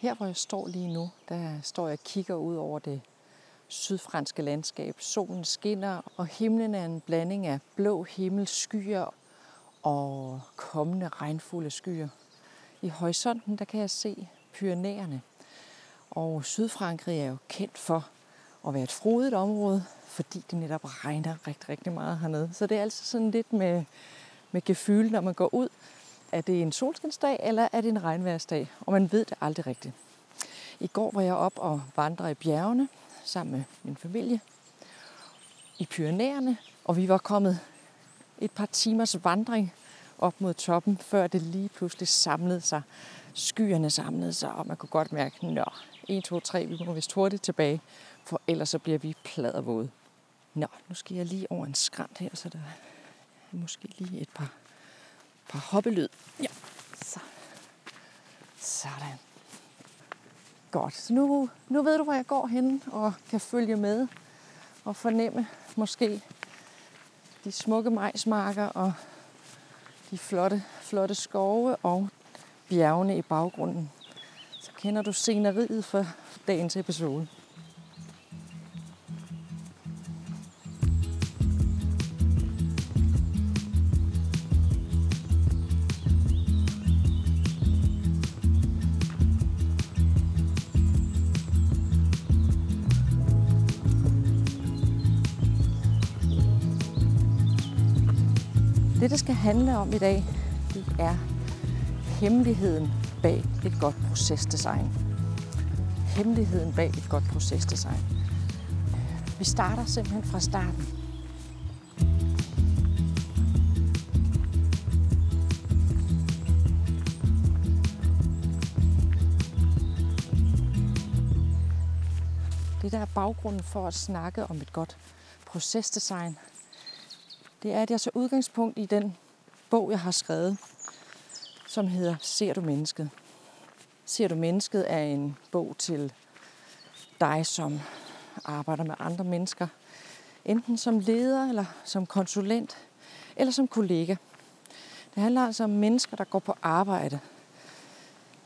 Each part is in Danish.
Her hvor jeg står lige nu, der står jeg og kigger ud over det sydfranske landskab. Solen skinner, og himlen er en blanding af blå himmel, skyer og kommende regnfulde skyer. I horisonten der kan jeg se Pyrenæerne. Og Sydfrankrig er jo kendt for at være et frodigt område, fordi det netop regner rigtig, rigtig meget hernede. Så det er altså sådan lidt med, med gefyl, når man går ud. Er det en solskinsdag, eller er det en regnværsdag? Og man ved det aldrig rigtigt. I går var jeg op og vandre i bjergene sammen med min familie i Pyrenæerne, og vi var kommet et par timers vandring op mod toppen, før det lige pludselig samlede sig. Skyerne samlede sig, og man kunne godt mærke, nå, 1, 2, 3, vi må vist hurtigt tilbage, for ellers så bliver vi pladervåde. Nå, nu skal jeg lige over en skrant her, så der er måske lige et par, par hoppelyd. Ja, så. Sådan. Godt, så nu, nu ved du, hvor jeg går hen og kan følge med og fornemme måske de smukke majsmarker og de flotte, flotte skove og bjergene i baggrunden. Så kender du sceneriet for dagens episode. Handle om i dag, det er hemmeligheden bag et godt procesdesign. Hemmeligheden bag et godt procesdesign. Vi starter simpelthen fra starten. Det der er baggrunden for at snakke om et godt procesdesign, det er, at jeg så udgangspunkt i den bog, jeg har skrevet, som hedder Ser du mennesket? Ser du mennesket er en bog til dig, som arbejder med andre mennesker, enten som leder, eller som konsulent, eller som kollega. Det handler altså om mennesker, der går på arbejde.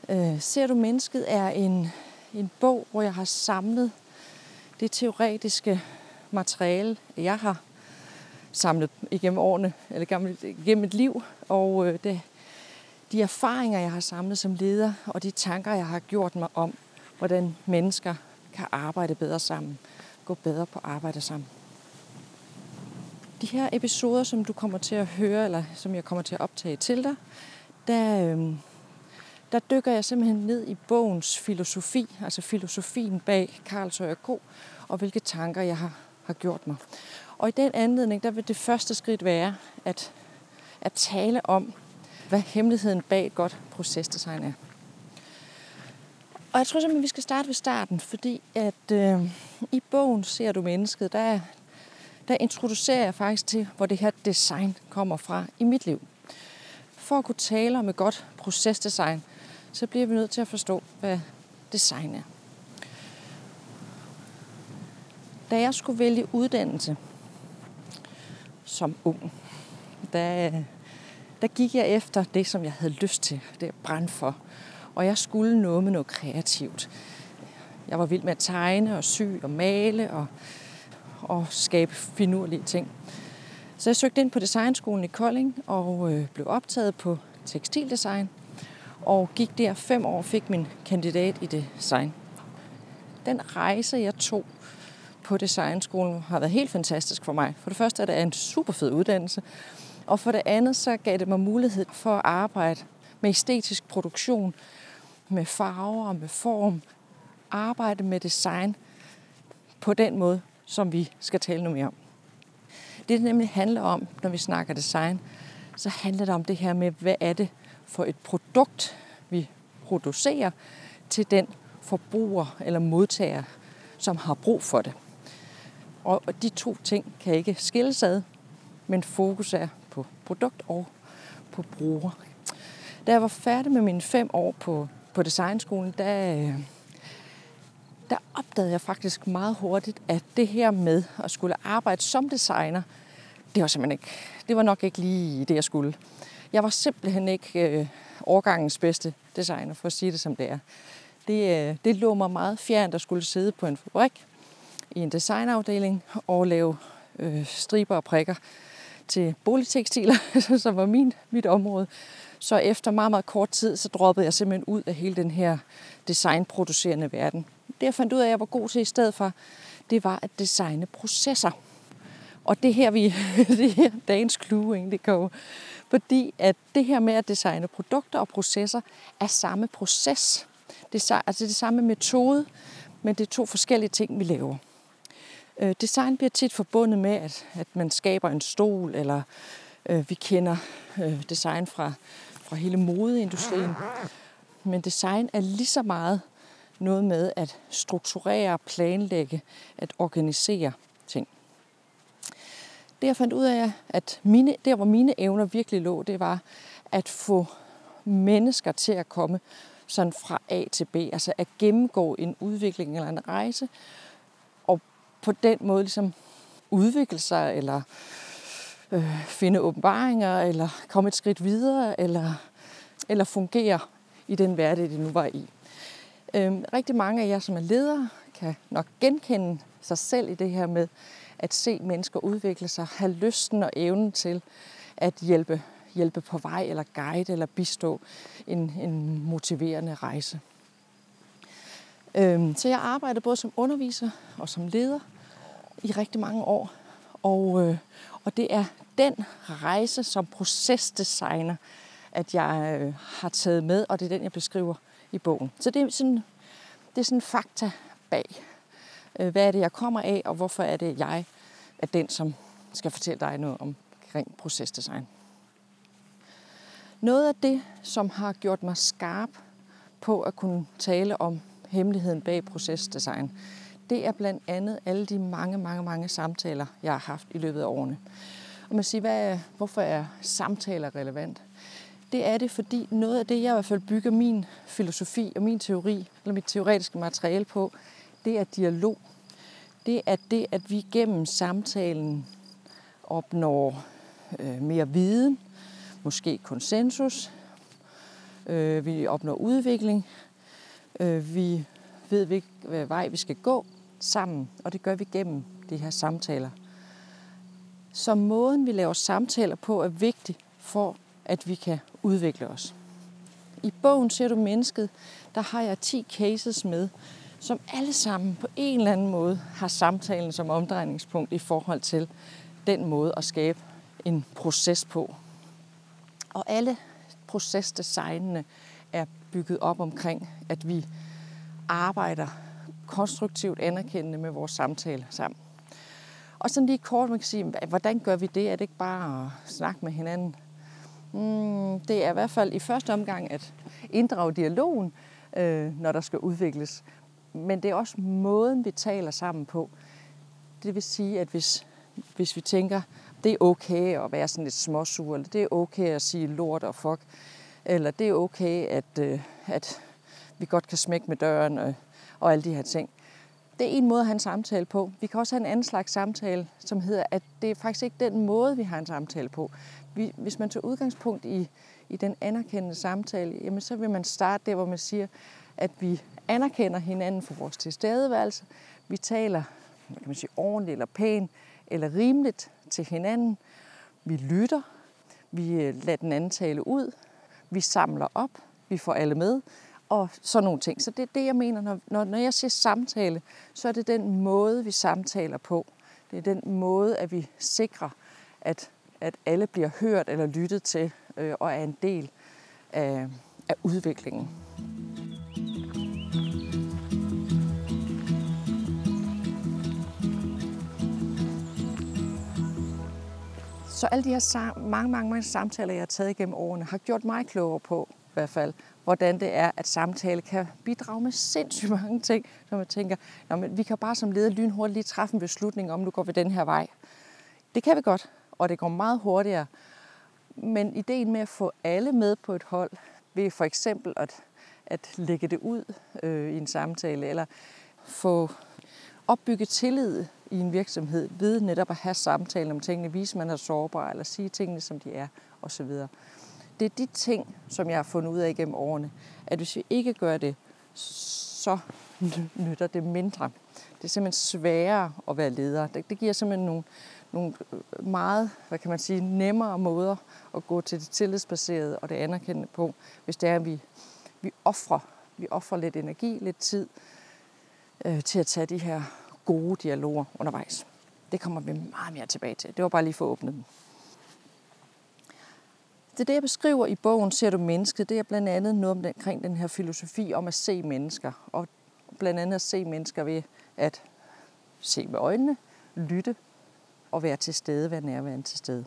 Øh, Ser du mennesket er en, en bog, hvor jeg har samlet det teoretiske materiale, jeg har samlet igennem årene, eller gennem et liv, og øh, det, de erfaringer, jeg har samlet som leder, og de tanker, jeg har gjort mig om, hvordan mennesker kan arbejde bedre sammen, gå bedre på arbejde sammen. De her episoder, som du kommer til at høre, eller som jeg kommer til at optage til dig, der, øh, der dykker jeg simpelthen ned i bogens filosofi, altså filosofien bag Karl Søger K., og hvilke tanker jeg har, har gjort mig. Og i den anledning, der vil det første skridt være at, at tale om, hvad hemmeligheden bag et godt procesdesign er. Og jeg tror simpelthen, vi skal starte ved starten, fordi at øh, i bogen Ser du mennesket, der, der introducerer jeg faktisk til, hvor det her design kommer fra i mit liv. For at kunne tale om et godt procesdesign, så bliver vi nødt til at forstå, hvad design er. Da jeg skulle vælge uddannelse, som ung, der, der gik jeg efter det, som jeg havde lyst til, det jeg brændte for. Og jeg skulle noget med noget kreativt. Jeg var vild med at tegne og sy og male og, og skabe finurlige ting. Så jeg søgte ind på designskolen i Kolding og øh, blev optaget på tekstildesign. Og gik der fem år og fik min kandidat i design. Den rejse, jeg tog på designskolen har været helt fantastisk for mig. For det første er det en super fed uddannelse, og for det andet så gav det mig mulighed for at arbejde med æstetisk produktion, med farver og med form, arbejde med design på den måde, som vi skal tale nu mere om. Det, det nemlig handler om, når vi snakker design, så handler det om det her med, hvad er det for et produkt, vi producerer til den forbruger eller modtager, som har brug for det. Og de to ting kan ikke skilles ad, men fokus er på produkt og på bruger. Da jeg var færdig med mine fem år på, på designskolen, der, der opdagede jeg faktisk meget hurtigt, at det her med at skulle arbejde som designer, det var simpelthen ikke, det var nok ikke lige det, jeg skulle. Jeg var simpelthen ikke øh, årgangens bedste designer, for at sige det som det er. Det, øh, det lå mig meget fjernt at skulle sidde på en fabrik i en designafdeling og lave øh, striber og prikker til boligtekstiler, som var min, mit område. Så efter meget, meget kort tid, så droppede jeg simpelthen ud af hele den her designproducerende verden. Det jeg fandt ud af, at jeg var god til i stedet for, det var at designe processer. Og det her, vi, det her dagens clue egentlig går. Fordi at det her med at designe produkter og processer er samme proces. Det er, altså det samme metode, men det er to forskellige ting, vi laver. Øh, design bliver tit forbundet med, at, at man skaber en stol, eller øh, vi kender øh, design fra, fra hele modeindustrien. Men design er lige så meget noget med at strukturere, planlægge, at organisere ting. Det jeg fandt ud af, at mine, der hvor mine evner virkelig lå, det var at få mennesker til at komme sådan fra A til B, altså at gennemgå en udvikling eller en rejse, på den måde ligesom udvikle sig, eller øh, finde åbenbaringer, eller komme et skridt videre, eller, eller fungere i den hverdag, det nu var i. Øhm, rigtig mange af jer, som er ledere, kan nok genkende sig selv i det her med at se mennesker udvikle sig, have lysten og evnen til at hjælpe, hjælpe på vej, eller guide, eller bistå en, en motiverende rejse. Øhm, så jeg arbejder både som underviser og som leder i rigtig mange år. Og, øh, og det er den rejse som procesdesigner, at jeg øh, har taget med, og det er den, jeg beskriver i bogen. Så det er sådan, det er sådan fakta bag. Øh, hvad er det, jeg kommer af, og hvorfor er det, jeg er den, som skal fortælle dig noget omkring procesdesign. Noget af det, som har gjort mig skarp på at kunne tale om hemmeligheden bag procesdesign, det er blandt andet alle de mange, mange, mange samtaler, jeg har haft i løbet af årene. Og man siger, hvad er, hvorfor er samtaler relevant? Det er det, fordi noget af det, jeg i hvert fald bygger min filosofi og min teori, eller mit teoretiske materiale på, det er dialog. Det er det, at vi gennem samtalen opnår øh, mere viden, måske konsensus, øh, vi opnår udvikling, Øh, vi ved, hvilken øh, vej vi skal gå sammen, og det gør vi gennem de her samtaler. Så måden, vi laver samtaler på, er vigtig for, at vi kan udvikle os. I bogen ser du mennesket, der har jeg 10 cases med, som alle sammen på en eller anden måde har samtalen som omdrejningspunkt i forhold til den måde at skabe en proces på. Og alle procesdesignene bygget op omkring, at vi arbejder konstruktivt anerkendende med vores samtale sammen. Og sådan lige kort, man kan sige, hvordan gør vi det? Er det ikke bare at snakke med hinanden? Mm, det er i hvert fald i første omgang at inddrage dialogen, øh, når der skal udvikles. Men det er også måden, vi taler sammen på. Det vil sige, at hvis, hvis vi tænker, det er okay at være sådan lidt småsur, eller det er okay at sige lort og fuck, eller det er okay, at, øh, at vi godt kan smække med døren og, og alle de her ting. Det er en måde at have en samtale på. Vi kan også have en anden slags samtale, som hedder, at det er faktisk ikke den måde, vi har en samtale på. Vi, hvis man tager udgangspunkt i, i den anerkendende samtale, jamen så vil man starte der, hvor man siger, at vi anerkender hinanden for vores tilstedeværelse. Vi taler kan man sige, ordentligt eller pænt eller rimeligt til hinanden. Vi lytter. Vi øh, lader den anden tale ud. Vi samler op. Vi får alle med. Og sådan nogle ting. Så det er det, jeg mener, når, når, når jeg siger samtale, så er det den måde, vi samtaler på. Det er den måde, at vi sikrer, at, at alle bliver hørt eller lyttet til øh, og er en del af, af udviklingen. Så alle de her mange, mange, mange samtaler, jeg har taget igennem årene, har gjort mig klogere på, i hvert fald, hvordan det er, at samtale kan bidrage med sindssygt mange ting, som jeg tænker, men vi kan bare som leder lynhurtigt lige træffe en beslutning om, nu går vi den her vej. Det kan vi godt, og det går meget hurtigere. Men ideen med at få alle med på et hold, ved for eksempel at, at lægge det ud øh, i en samtale, eller få opbygget tillid i en virksomhed ved netop at have samtalen om tingene, vise man er sårbar, eller sige tingene, som de er, osv. Det er de ting, som jeg har fundet ud af igennem årene, at hvis vi ikke gør det, så nytter det mindre. Det er simpelthen sværere at være leder. Det, det giver simpelthen nogle, nogle øh, meget, hvad kan man sige, nemmere måder at gå til det tillidsbaserede og det anerkendende på, hvis det er, at vi, vi offrer vi offrer lidt energi, lidt tid øh, til at tage de her gode dialoger undervejs. Det kommer vi meget mere tilbage til. Det var bare lige for at åbne den. Det, det, jeg beskriver i bogen, Ser du mennesket, det er blandt andet noget omkring den her filosofi om at se mennesker. Og blandt andet at se mennesker ved at se med øjnene, lytte og være til stede, være nærværende til stede.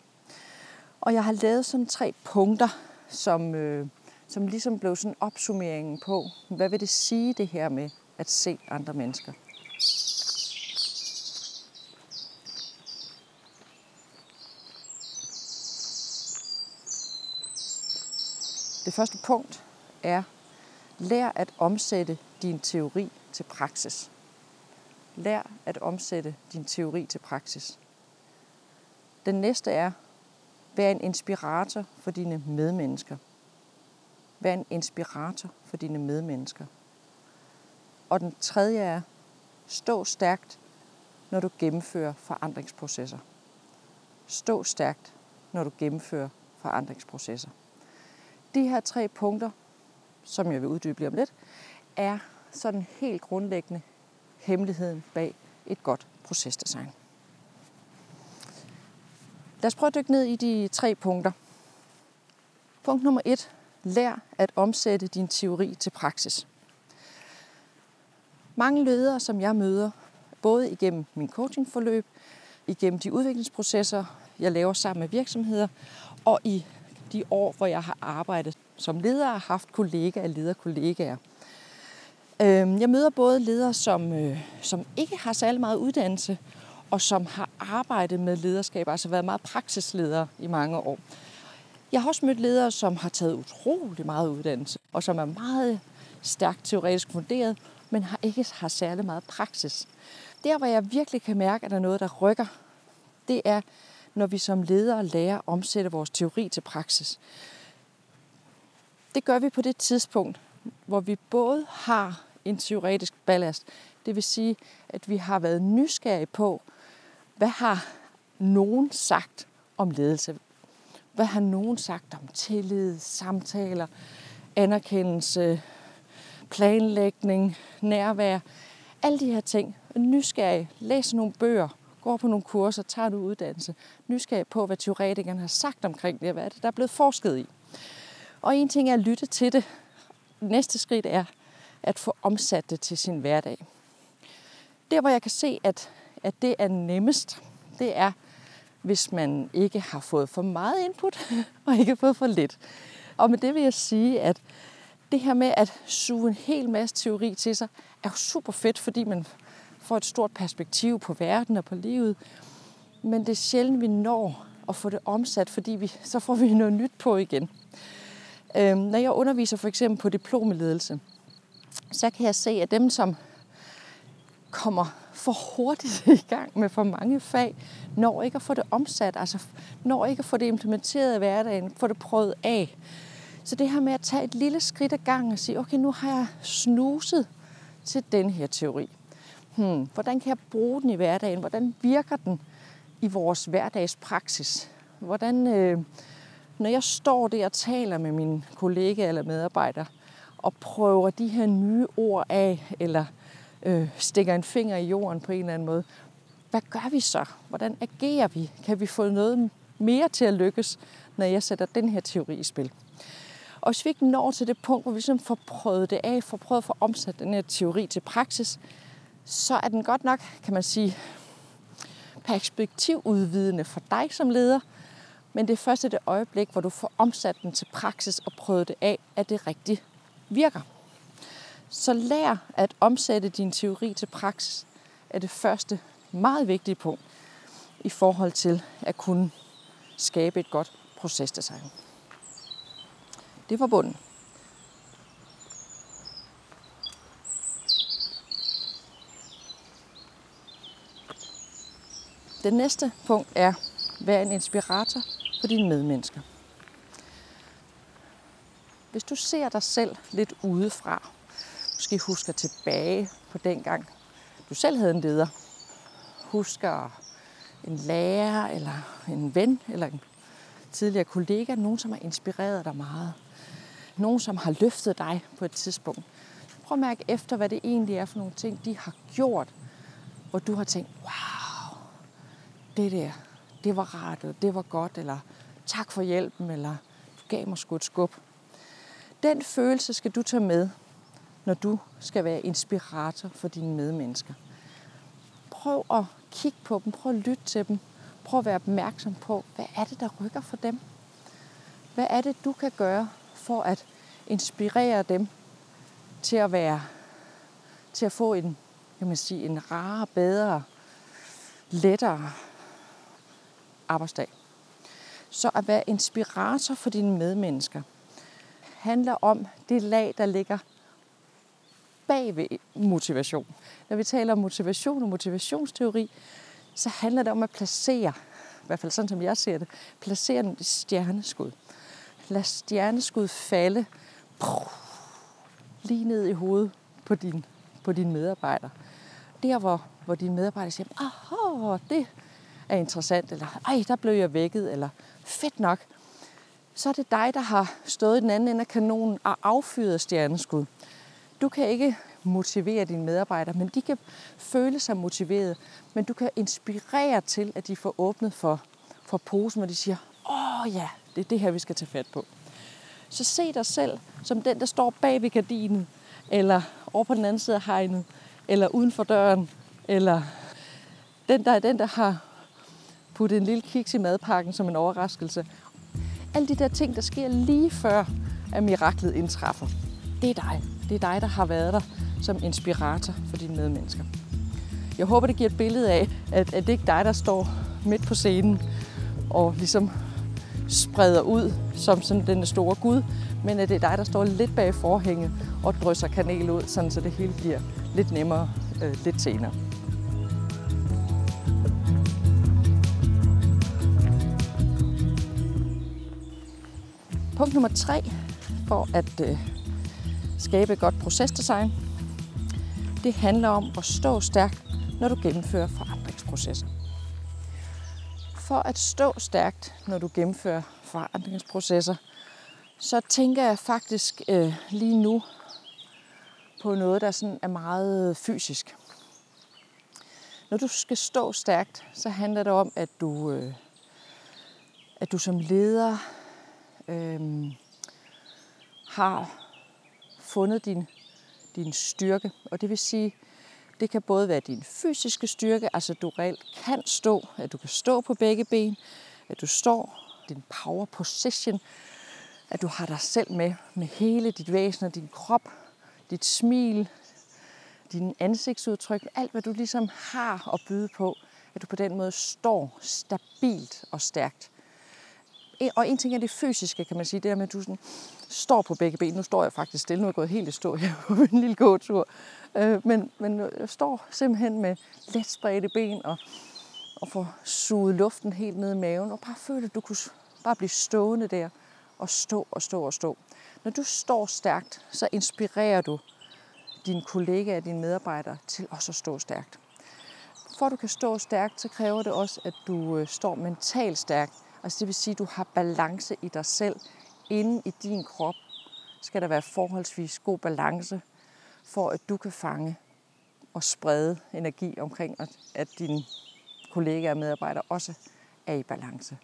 Og jeg har lavet sådan tre punkter, som, øh, som ligesom blev sådan opsummeringen på, hvad vil det sige det her med at se andre mennesker. Det første punkt er, lær at omsætte din teori til praksis. Lær at omsætte din teori til praksis. Den næste er, vær en inspirator for dine medmennesker. Vær en inspirator for dine medmennesker. Og den tredje er, stå stærkt, når du gennemfører forandringsprocesser. Stå stærkt, når du gennemfører forandringsprocesser. De her tre punkter, som jeg vil uddybe lige om lidt, er sådan helt grundlæggende hemmeligheden bag et godt procesdesign. Lad os prøve at dykke ned i de tre punkter. Punkt nummer et. Lær at omsætte din teori til praksis. Mange ledere, som jeg møder, både igennem min coachingforløb, igennem de udviklingsprocesser, jeg laver sammen med virksomheder, og i de år, hvor jeg har arbejdet som leder og haft kollegaer lederkollegaer. Øhm, jeg møder både ledere, som, øh, som ikke har særlig meget uddannelse, og som har arbejdet med lederskab, altså været meget praksisledere i mange år. Jeg har også mødt ledere, som har taget utrolig meget uddannelse, og som er meget stærkt teoretisk funderet, men har ikke har særlig meget praksis. Der, hvor jeg virkelig kan mærke, at der er noget, der rykker, det er, når vi som ledere lærer at omsætte vores teori til praksis. Det gør vi på det tidspunkt, hvor vi både har en teoretisk ballast, det vil sige, at vi har været nysgerrige på, hvad har nogen sagt om ledelse? Hvad har nogen sagt om tillid, samtaler, anerkendelse, planlægning, nærvær? Alle de her ting. Nysgerrig, Læs nogle bøger, går på nogle kurser, tager du uddannelse. Nysgerrig på, hvad teoretikerne har sagt omkring det, hvad er det, der er blevet forsket i. Og en ting er at lytte til det. Næste skridt er at få omsat det til sin hverdag. Der, hvor jeg kan se, at, at det er nemmest, det er, hvis man ikke har fået for meget input, og ikke har fået for lidt. Og med det vil jeg sige, at det her med at suge en hel masse teori til sig, er jo super fedt, fordi man får et stort perspektiv på verden og på livet. Men det er sjældent, vi når at få det omsat, fordi vi, så får vi noget nyt på igen. Øhm, når jeg underviser for eksempel på diplomeledelse, så kan jeg se, at dem, som kommer for hurtigt i gang med for mange fag, når ikke at få det omsat, altså når ikke at få det implementeret i hverdagen, få det prøvet af. Så det her med at tage et lille skridt ad gangen og sige, okay, nu har jeg snuset til den her teori. Hmm, hvordan kan jeg bruge den i hverdagen? Hvordan virker den i vores hverdagspraksis? Hvordan, øh, når jeg står der og taler med mine kollegaer eller medarbejdere, og prøver de her nye ord af, eller øh, stikker en finger i jorden på en eller anden måde, hvad gør vi så? Hvordan agerer vi? Kan vi få noget mere til at lykkes, når jeg sætter den her teori i spil? Og hvis vi ikke når til det punkt, hvor vi ligesom får prøvet det af, får prøvet at få omsat den her teori til praksis, så er den godt nok, kan man sige, perspektivudvidende for dig som leder, men det er først i det øjeblik, hvor du får omsat den til praksis og prøvet det af, at det rigtigt virker. Så lær at omsætte din teori til praksis er det første meget vigtige punkt i forhold til at kunne skabe et godt procesdesign. Det var bunden. Det næste punkt er, vær en inspirator for dine medmennesker. Hvis du ser dig selv lidt udefra, måske husker tilbage på den gang, du selv havde en leder. Husker en lærer, eller en ven, eller en tidligere kollega, nogen, som har inspireret dig meget. Nogen, som har løftet dig på et tidspunkt. Prøv at mærke efter, hvad det egentlig er for nogle ting, de har gjort, hvor du har tænkt, wow, det der, det var rart, eller det var godt, eller tak for hjælpen, eller du gav mig sgu et skub. Den følelse skal du tage med, når du skal være inspirator for dine medmennesker. Prøv at kigge på dem, prøv at lytte til dem, prøv at være opmærksom på, hvad er det, der rykker for dem? Hvad er det, du kan gøre for at inspirere dem til at være, til at få en, kan man sige, en rarere, bedre, lettere arbejdsdag. Så at være inspirator for dine medmennesker handler om det lag, der ligger bag ved motivation. Når vi taler om motivation og motivationsteori, så handler det om at placere, i hvert fald sådan som jeg ser det, placere en stjerneskud. Lad stjerneskud falde lige ned i hovedet på din, på din medarbejder. Der, hvor, hvor dine medarbejdere siger, aha, det er interessant, eller ej, der blev jeg vækket, eller fedt nok. Så er det dig, der har stået i den anden ende af kanonen og affyret stjerneskud. Du kan ikke motivere dine medarbejdere, men de kan føle sig motiveret. Men du kan inspirere til, at de får åbnet for, for posen, og de siger, åh ja, det er det her, vi skal tage fat på. Så se dig selv som den, der står bag ved gardinen, eller over på den anden side af hegnet, eller uden for døren, eller den, der er den, der har putte en lille kiks i madpakken som en overraskelse. Alle de der ting, der sker lige før, at miraklet indtræffer. Det er dig. Det er dig, der har været der som inspirator for dine medmennesker. Jeg håber, det giver et billede af, at, at det ikke er dig, der står midt på scenen og ligesom spreder ud som sådan den store Gud, men at det er dig, der står lidt bag forhænget og drysser kanel ud, sådan så det hele bliver lidt nemmere øh, lidt senere. Punkt nummer tre for at øh, skabe et godt procesdesign, det handler om at stå stærkt, når du gennemfører forandringsprocesser. For at stå stærkt, når du gennemfører forandringsprocesser, så tænker jeg faktisk øh, lige nu på noget, der sådan er meget fysisk. Når du skal stå stærkt, så handler det om, at du, øh, at du som leder øh, har fundet din, din styrke. Og det vil sige, det kan både være din fysiske styrke, altså du reelt kan stå, at du kan stå på begge ben, at du står, din power position, at du har dig selv med, med hele dit væsen og din krop, dit smil, din ansigtsudtryk, alt hvad du ligesom har at byde på, at du på den måde står stabilt og stærkt. Og en ting er det fysiske, kan man sige, det er med, at du sådan står på begge ben. Nu står jeg faktisk stille, nu er jeg gået helt i stå her på en lille gåtur. Øh, men, men jeg står simpelthen med let spredte ben og, og får suget luften helt ned i maven, og bare føle, at du kunne bare blive stående der og stå og stå og stå. Når du står stærkt, så inspirerer du dine kollegaer og dine medarbejdere til også at stå stærkt. For at du kan stå stærkt, så kræver det også, at du øh, står mentalt stærkt. Altså det vil sige, at du har balance i dig selv. Inden i din krop skal der være forholdsvis god balance, for at du kan fange og sprede energi omkring, at dine kollegaer og medarbejdere også er i balance.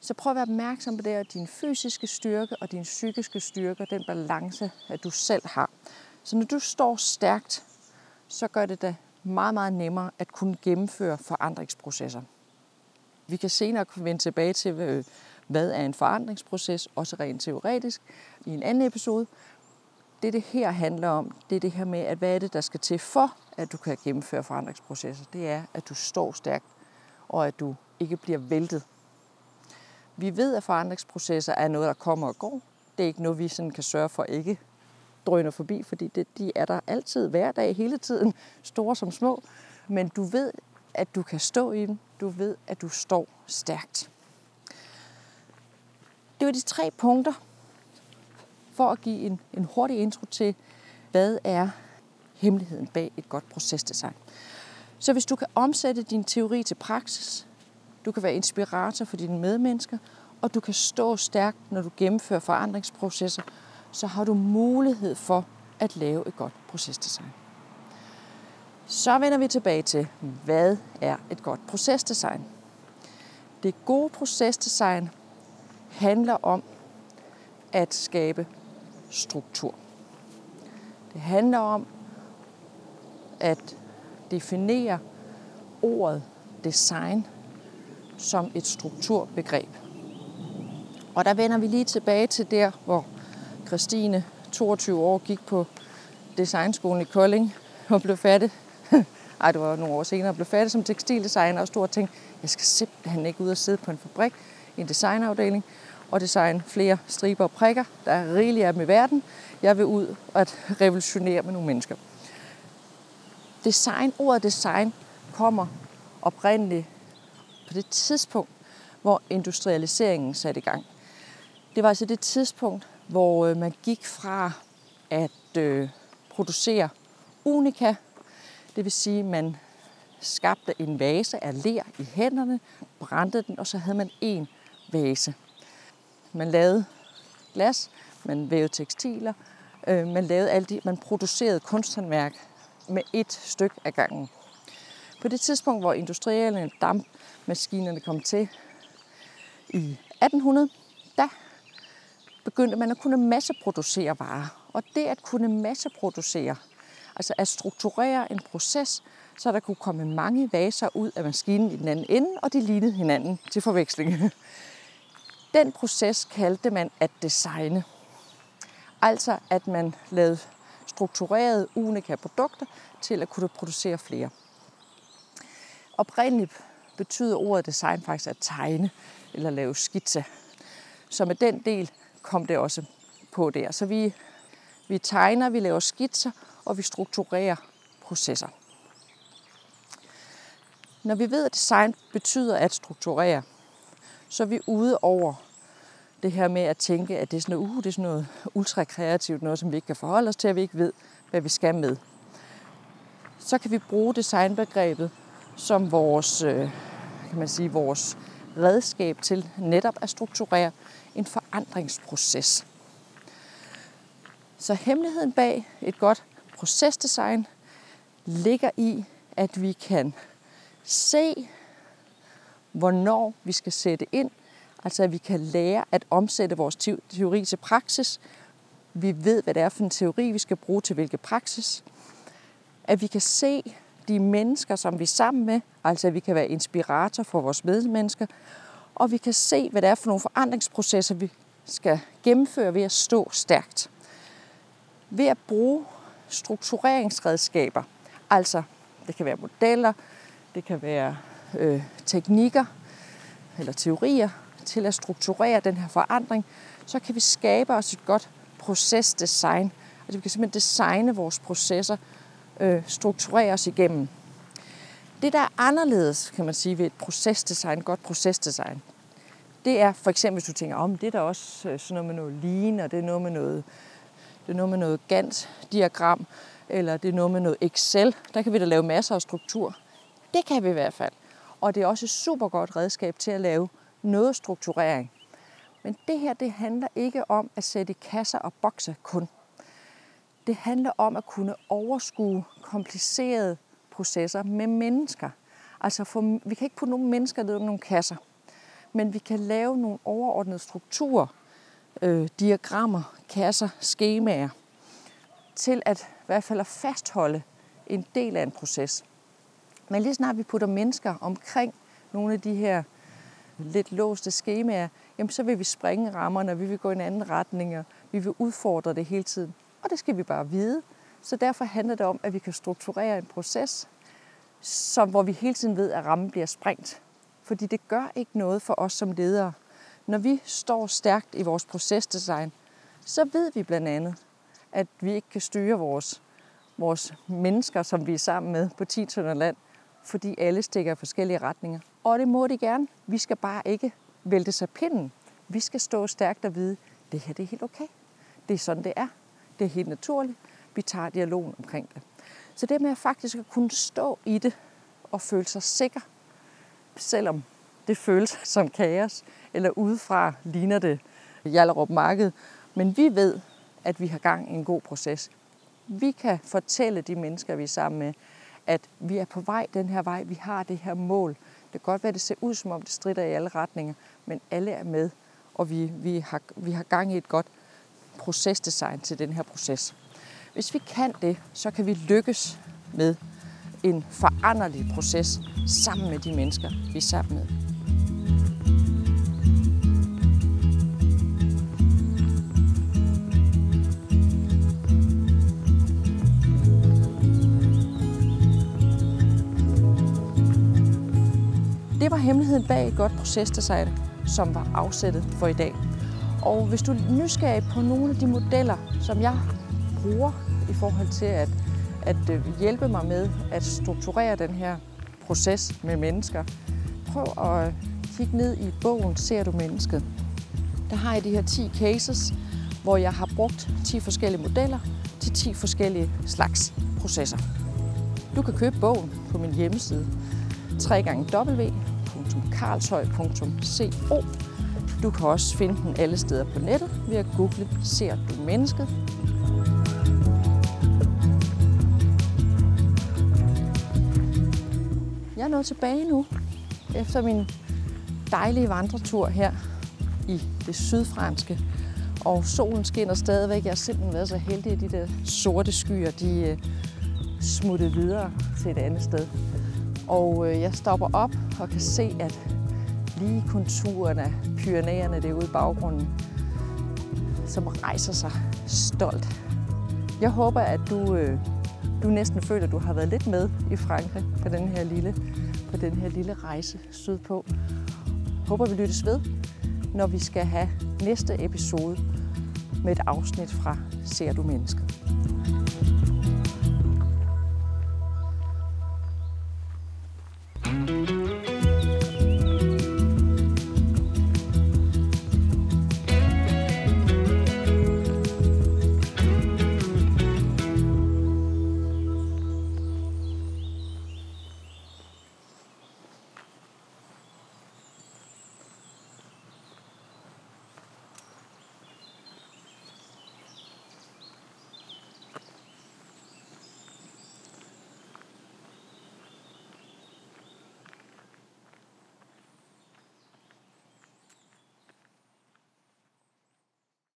Så prøv at være opmærksom på det, at din fysiske styrke og din psykiske styrke, den balance, at du selv har. Så når du står stærkt, så gør det det meget, meget nemmere at kunne gennemføre forandringsprocesser. Vi kan senere vende tilbage til, øh, hvad er en forandringsproces, også rent teoretisk, i en anden episode. Det, det her handler om, det er det her med, at hvad er det, der skal til for, at du kan gennemføre forandringsprocesser. Det er, at du står stærkt, og at du ikke bliver væltet. Vi ved, at forandringsprocesser er noget, der kommer og går. Det er ikke noget, vi sådan kan sørge for ikke drøner forbi, fordi det, de er der altid, hver dag, hele tiden, store som små. Men du ved, at du kan stå i dem. Du ved, at du står stærkt. Det var de tre punkter for at give en, en hurtig intro til hvad er hemmeligheden bag et godt procesdesign? Så hvis du kan omsætte din teori til praksis, du kan være inspirator for dine medmennesker, og du kan stå stærkt, når du gennemfører forandringsprocesser, så har du mulighed for at lave et godt procesdesign. Så vender vi tilbage til, hvad er et godt procesdesign? Det gode procesdesign handler om at skabe struktur. Det handler om at definere ordet design som et strukturbegreb. Og der vender vi lige tilbage til der, hvor Christine, 22 år, gik på designskolen i Kolding og blev færdig. Ej, det var nogle år senere, blev færdig som tekstildesigner og stod og tænkte, jeg skal simpelthen ikke ud og sidde på en fabrik i en designafdeling og designe flere striber og prikker. Der er rigeligt af dem i verden. Jeg vil ud og revolutionere med nogle mennesker. Design, ordet design kommer oprindeligt på det tidspunkt, hvor industrialiseringen satte i gang. Det var altså det tidspunkt, hvor øh, man gik fra at øh, producere unika, det vil sige, at man skabte en vase af ler i hænderne, brændte den, og så havde man en vase. Man lavede glas, man vævede tekstiler, øh, man lavede alt det, man producerede kunsthåndværk med et stykke af gangen. På det tidspunkt, hvor industrielle dampmaskinerne kom til i 1800, der begyndte man at kunne masseproducere varer. Og det at kunne masseproducere, altså at strukturere en proces, så der kunne komme mange vaser ud af maskinen i den anden ende, og de lignede hinanden til forveksling. Den proces kaldte man at designe. Altså at man lavede strukturerede, unika produkter til at kunne producere flere. Oprindeligt betyder ordet design faktisk at tegne eller lave skitse. Så med den del kom det også på der. Så vi, vi tegner, vi laver skitser, og vi strukturerer processer. Når vi ved, at design betyder at strukturere, så er vi ude over det her med at tænke, at det er sådan noget, uh, det er sådan noget ultra kreativt, noget som vi ikke kan forholde os til, at vi ikke ved, hvad vi skal med. Så kan vi bruge designbegrebet som vores, øh, kan man sige, vores redskab til netop at strukturere en forandringsproces. Så hemmeligheden bag et godt procesdesign ligger i, at vi kan se, hvornår vi skal sætte ind, altså at vi kan lære at omsætte vores teori til praksis. Vi ved, hvad det er for en teori, vi skal bruge til hvilke praksis. At vi kan se de mennesker, som vi er sammen med, altså at vi kan være inspirator for vores medmennesker, og vi kan se, hvad det er for nogle forandringsprocesser, vi skal gennemføre ved at stå stærkt. Ved at bruge struktureringsredskaber, altså det kan være modeller, det kan være øh, teknikker eller teorier til at strukturere den her forandring, så kan vi skabe os et godt procesdesign. Altså vi kan simpelthen designe vores processer, øh, strukturere os igennem. Det, der er anderledes, kan man sige, ved et procesdesign, godt procesdesign, det er for eksempel, hvis du tænker, om oh, det er der også øh, sådan noget med noget lean, og det er noget med noget, det er noget med noget Gantt-diagram, eller det er noget med noget Excel. Der kan vi da lave masser af struktur. Det kan vi i hvert fald. Og det er også et super godt redskab til at lave noget strukturering. Men det her, det handler ikke om at sætte kasser og bokse kun. Det handler om at kunne overskue komplicerede processer med mennesker. Altså for, vi kan ikke putte nogle mennesker ned i nogle kasser, men vi kan lave nogle overordnede strukturer, øh, diagrammer, kasser, skemaer, til at i hvert fald at fastholde en del af en proces. Men lige snart vi putter mennesker omkring nogle af de her lidt låste skemaer, jamen så vil vi springe rammerne, og vi vil gå i en anden retning, og vi vil udfordre det hele tiden. Og det skal vi bare vide. Så derfor handler det om, at vi kan strukturere en proces, som, hvor vi hele tiden ved, at rammen bliver sprængt. Fordi det gør ikke noget for os som ledere. Når vi står stærkt i vores procesdesign, så ved vi blandt andet, at vi ikke kan styre vores, vores mennesker, som vi er sammen med på 10 tønder land, fordi alle stikker i forskellige retninger. Og det må de gerne. Vi skal bare ikke vælte sig pinden. Vi skal stå stærkt og vide, det her det er helt okay. Det er sådan, det er. Det er helt naturligt. vi tager dialogen omkring det. Så det med at faktisk at kunne stå i det og føle sig sikker, selvom det føles som kaos, eller udefra ligner det Jallerup Marked. Men vi ved, at vi har gang i en god proces. Vi kan fortælle de mennesker, vi er sammen med, at vi er på vej den her vej, vi har det her mål. Det kan godt være, at det ser ud som om, det strider i alle retninger, men alle er med, og vi, vi, har, vi har gang i et godt procesdesign til den her proces. Hvis vi kan det, så kan vi lykkes med en foranderlig proces sammen med de mennesker, vi er sammen med. Det bag et godt procesdesign, som var afsættet for i dag. Og hvis du er nysgerrig på nogle af de modeller, som jeg bruger i forhold til at, at øh, hjælpe mig med at strukturere den her proces med mennesker, prøv at kigge ned i bogen Ser du mennesket? Der har jeg de her 10 cases, hvor jeg har brugt 10 forskellige modeller til 10 forskellige slags processer. Du kan købe bogen på min hjemmeside www.karlshøj.co. Du kan også finde den alle steder på nettet ved at google Ser du mennesket? Jeg er nået tilbage nu, efter min dejlige vandretur her i det sydfranske. Og solen skinner stadigvæk. Jeg har simpelthen været så heldig, at de der sorte skyer, de øh, smuttede videre til et andet sted. Og øh, jeg stopper op og kan se, at lige konturerne af Pyrenæerne derude i baggrunden, som rejser sig stolt. Jeg håber, at du, øh, du næsten føler, at du har været lidt med i Frankrig på den her lille, på den her lille rejse sydpå. Håber, vi lyttes ved, når vi skal have næste episode med et afsnit fra Ser du mennesket.